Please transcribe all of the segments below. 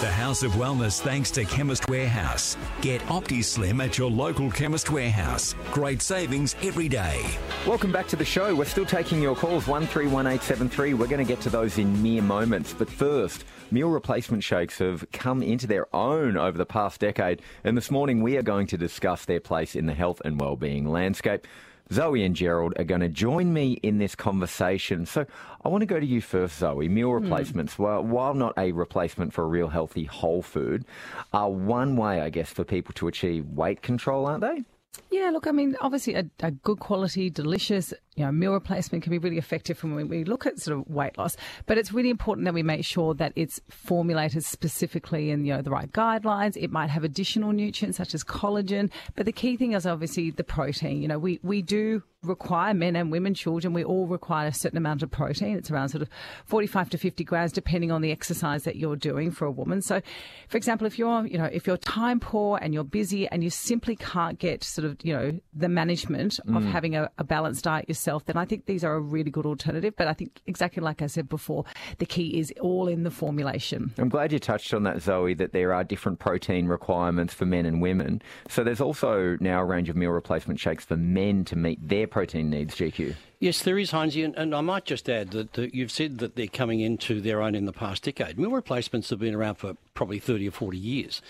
The House of Wellness thanks to Chemist Warehouse. Get OptiSlim at your local Chemist Warehouse. Great savings every day. Welcome back to the show. We're still taking your calls, 131873. We're going to get to those in mere moments. But first, meal replacement shakes have come into their own over the past decade. And this morning, we are going to discuss their place in the health and well-being landscape. Zoe and Gerald are going to join me in this conversation. So I want to go to you first, Zoe. Meal hmm. replacements, well, while not a replacement for a real healthy whole food, are one way, I guess, for people to achieve weight control, aren't they? Yeah, look, I mean, obviously, a, a good quality, delicious, you know, meal replacement can be really effective when we look at sort of weight loss. But it's really important that we make sure that it's formulated specifically in you know the right guidelines. It might have additional nutrients such as collagen, but the key thing is obviously the protein. You know, we we do require men and women, children, we all require a certain amount of protein. It's around sort of 45 to 50 grams, depending on the exercise that you're doing for a woman. So, for example, if you're, you know, if you're time poor and you're busy and you simply can't get sort of, you know, the management of mm. having a, a balanced diet yourself, then I think these are a really good alternative. But I think exactly like I said before, the key is all in the formulation. I'm glad you touched on that, Zoe, that there are different protein requirements for men and women. So there's also now a range of meal replacement shakes for men to meet their protein needs, GQ. Yes, there is, Heinzie, and, and I might just add that, that you've said that they're coming into their own in the past decade. Meal replacements have been around for probably 30 or 40 years.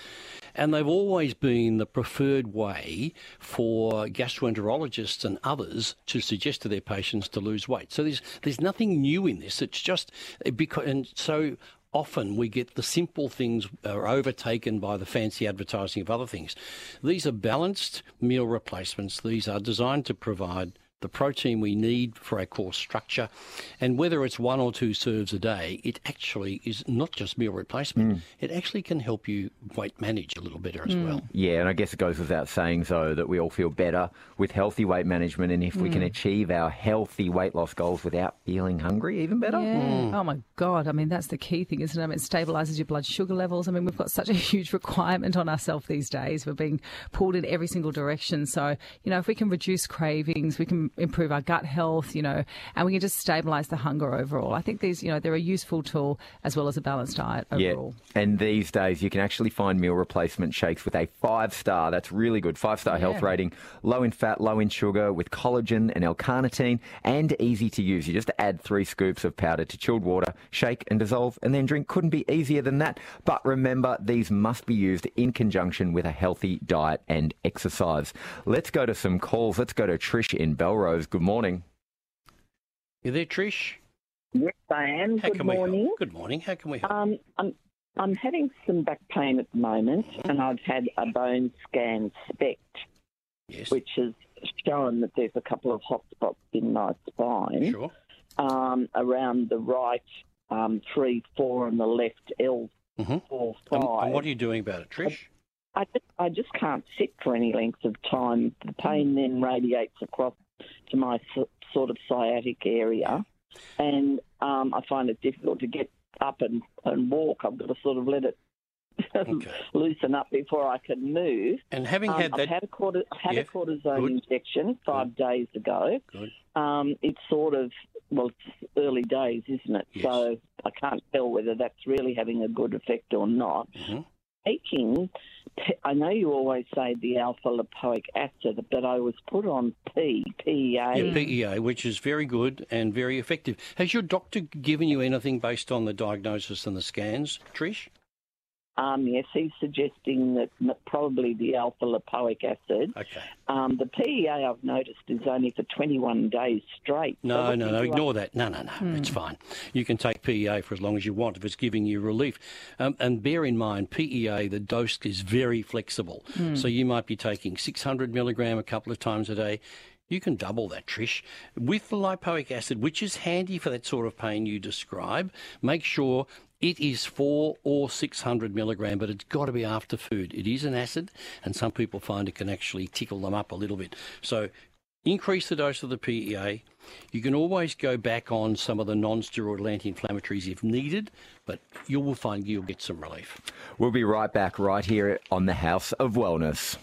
And they've always been the preferred way for gastroenterologists and others to suggest to their patients to lose weight. So there's there's nothing new in this. It's just because and so often we get the simple things are overtaken by the fancy advertising of other things. These are balanced meal replacements. These are designed to provide the protein we need for our core structure. And whether it's one or two serves a day, it actually is not just meal replacement. Mm. It actually can help you weight manage a little better as mm. well. Yeah, and I guess it goes without saying, though, that we all feel better with healthy weight management. And if we can mm. achieve our healthy weight loss goals without feeling hungry, even better. Yeah. Oh my God. I mean, that's the key thing, isn't it? I mean, it stabilizes your blood sugar levels. I mean, we've got such a huge requirement on ourselves these days. We're being pulled in every single direction. So, you know, if we can reduce cravings, we can improve our gut health, you know, and we can just stabilize the hunger overall. I think these, you know, they're a useful tool as well as a balanced diet overall. Yeah, and these days you can actually find meal replacement shakes with a five star. That's really good. Five star health rating, low in fat, low in sugar, with collagen and L-carnitine, and easy to use. You just add three scoops of powder to chilled water, shake and dissolve, and then drink. Couldn't be easier than that. But remember, these must be used in conjunction with a healthy diet and exercise. Let's go to some calls. Let's go to Trish in Belrose. Good morning. You there, Trish? Yes, I am. How Good can we morning. Good morning. How can we help? Um, I'm I'm having some back pain at the moment, and I've had a bone scan SPECT, yes. which has shown that there's a couple of hot spots in my spine Sure. um, around the right um, three, four, and the left L Mhm. four, five. and what are you doing about it, Trish? I just, I just can't sit for any length of time. The pain then radiates across to my sort of sciatic area, and um, I find it difficult to get up and, and walk. I've got to sort of let it Okay. loosen up before I can move. And having Um, had I've that, had a, corti- had Yeah, a cortisone good. injection five days ago. Good. Um, it's sort of well, it's early days, isn't it? Yes. So I can't tell whether that's really having a good effect or not. Mhm. Taking, pe- I know you always say the alpha lipoic acid, but I was put on P, PEA. yeah, PEA, which is very good and very effective. Has your doctor given you anything based on the diagnosis and the scans, Trish? Um, yes, he's suggesting that probably the alpha lipoic acid. Okay. Um, the PEA I've noticed is only for 21 days straight. No, what no, no. you- Ignore that. No, no, no. It's fine. You can take PEA for as long as you want if it's giving you relief. Um, and bear in mind, PEA, the dose is very flexible. So you might be taking 600 milligram a couple of times a day. You can double that, Trish. With the lipoic acid, which is handy for that sort of pain you describe, make sure it is four or 600 milligram, but it's got to be after food. It is an acid, and some people find it can actually tickle them up a little bit. So increase the dose of the PEA. You can always go back on some of the non steroidal anti inflammatories if needed, but you will find you'll get some relief. We'll be right back right here on the House of Wellness.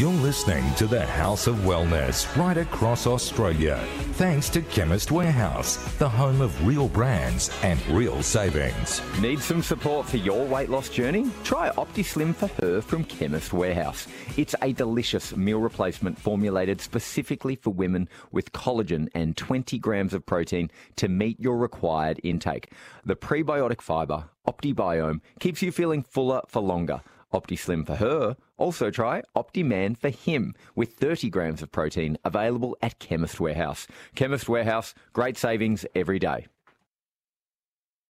You're listening to the House of Wellness right across Australia. Thanks to Chemist Warehouse, the home of real brands and real savings. Need some support for your weight loss journey? Try OptiSlim for her from Chemist Warehouse. It's a delicious meal replacement formulated specifically for women with collagen and 20 grams of protein to meet your required intake. The prebiotic fibre, OptiBiome, keeps you feeling fuller for longer. OptiSlim for her. Also try OptiMan for him with 30 grams of protein available at Chemist Warehouse. Chemist Warehouse, great savings every day.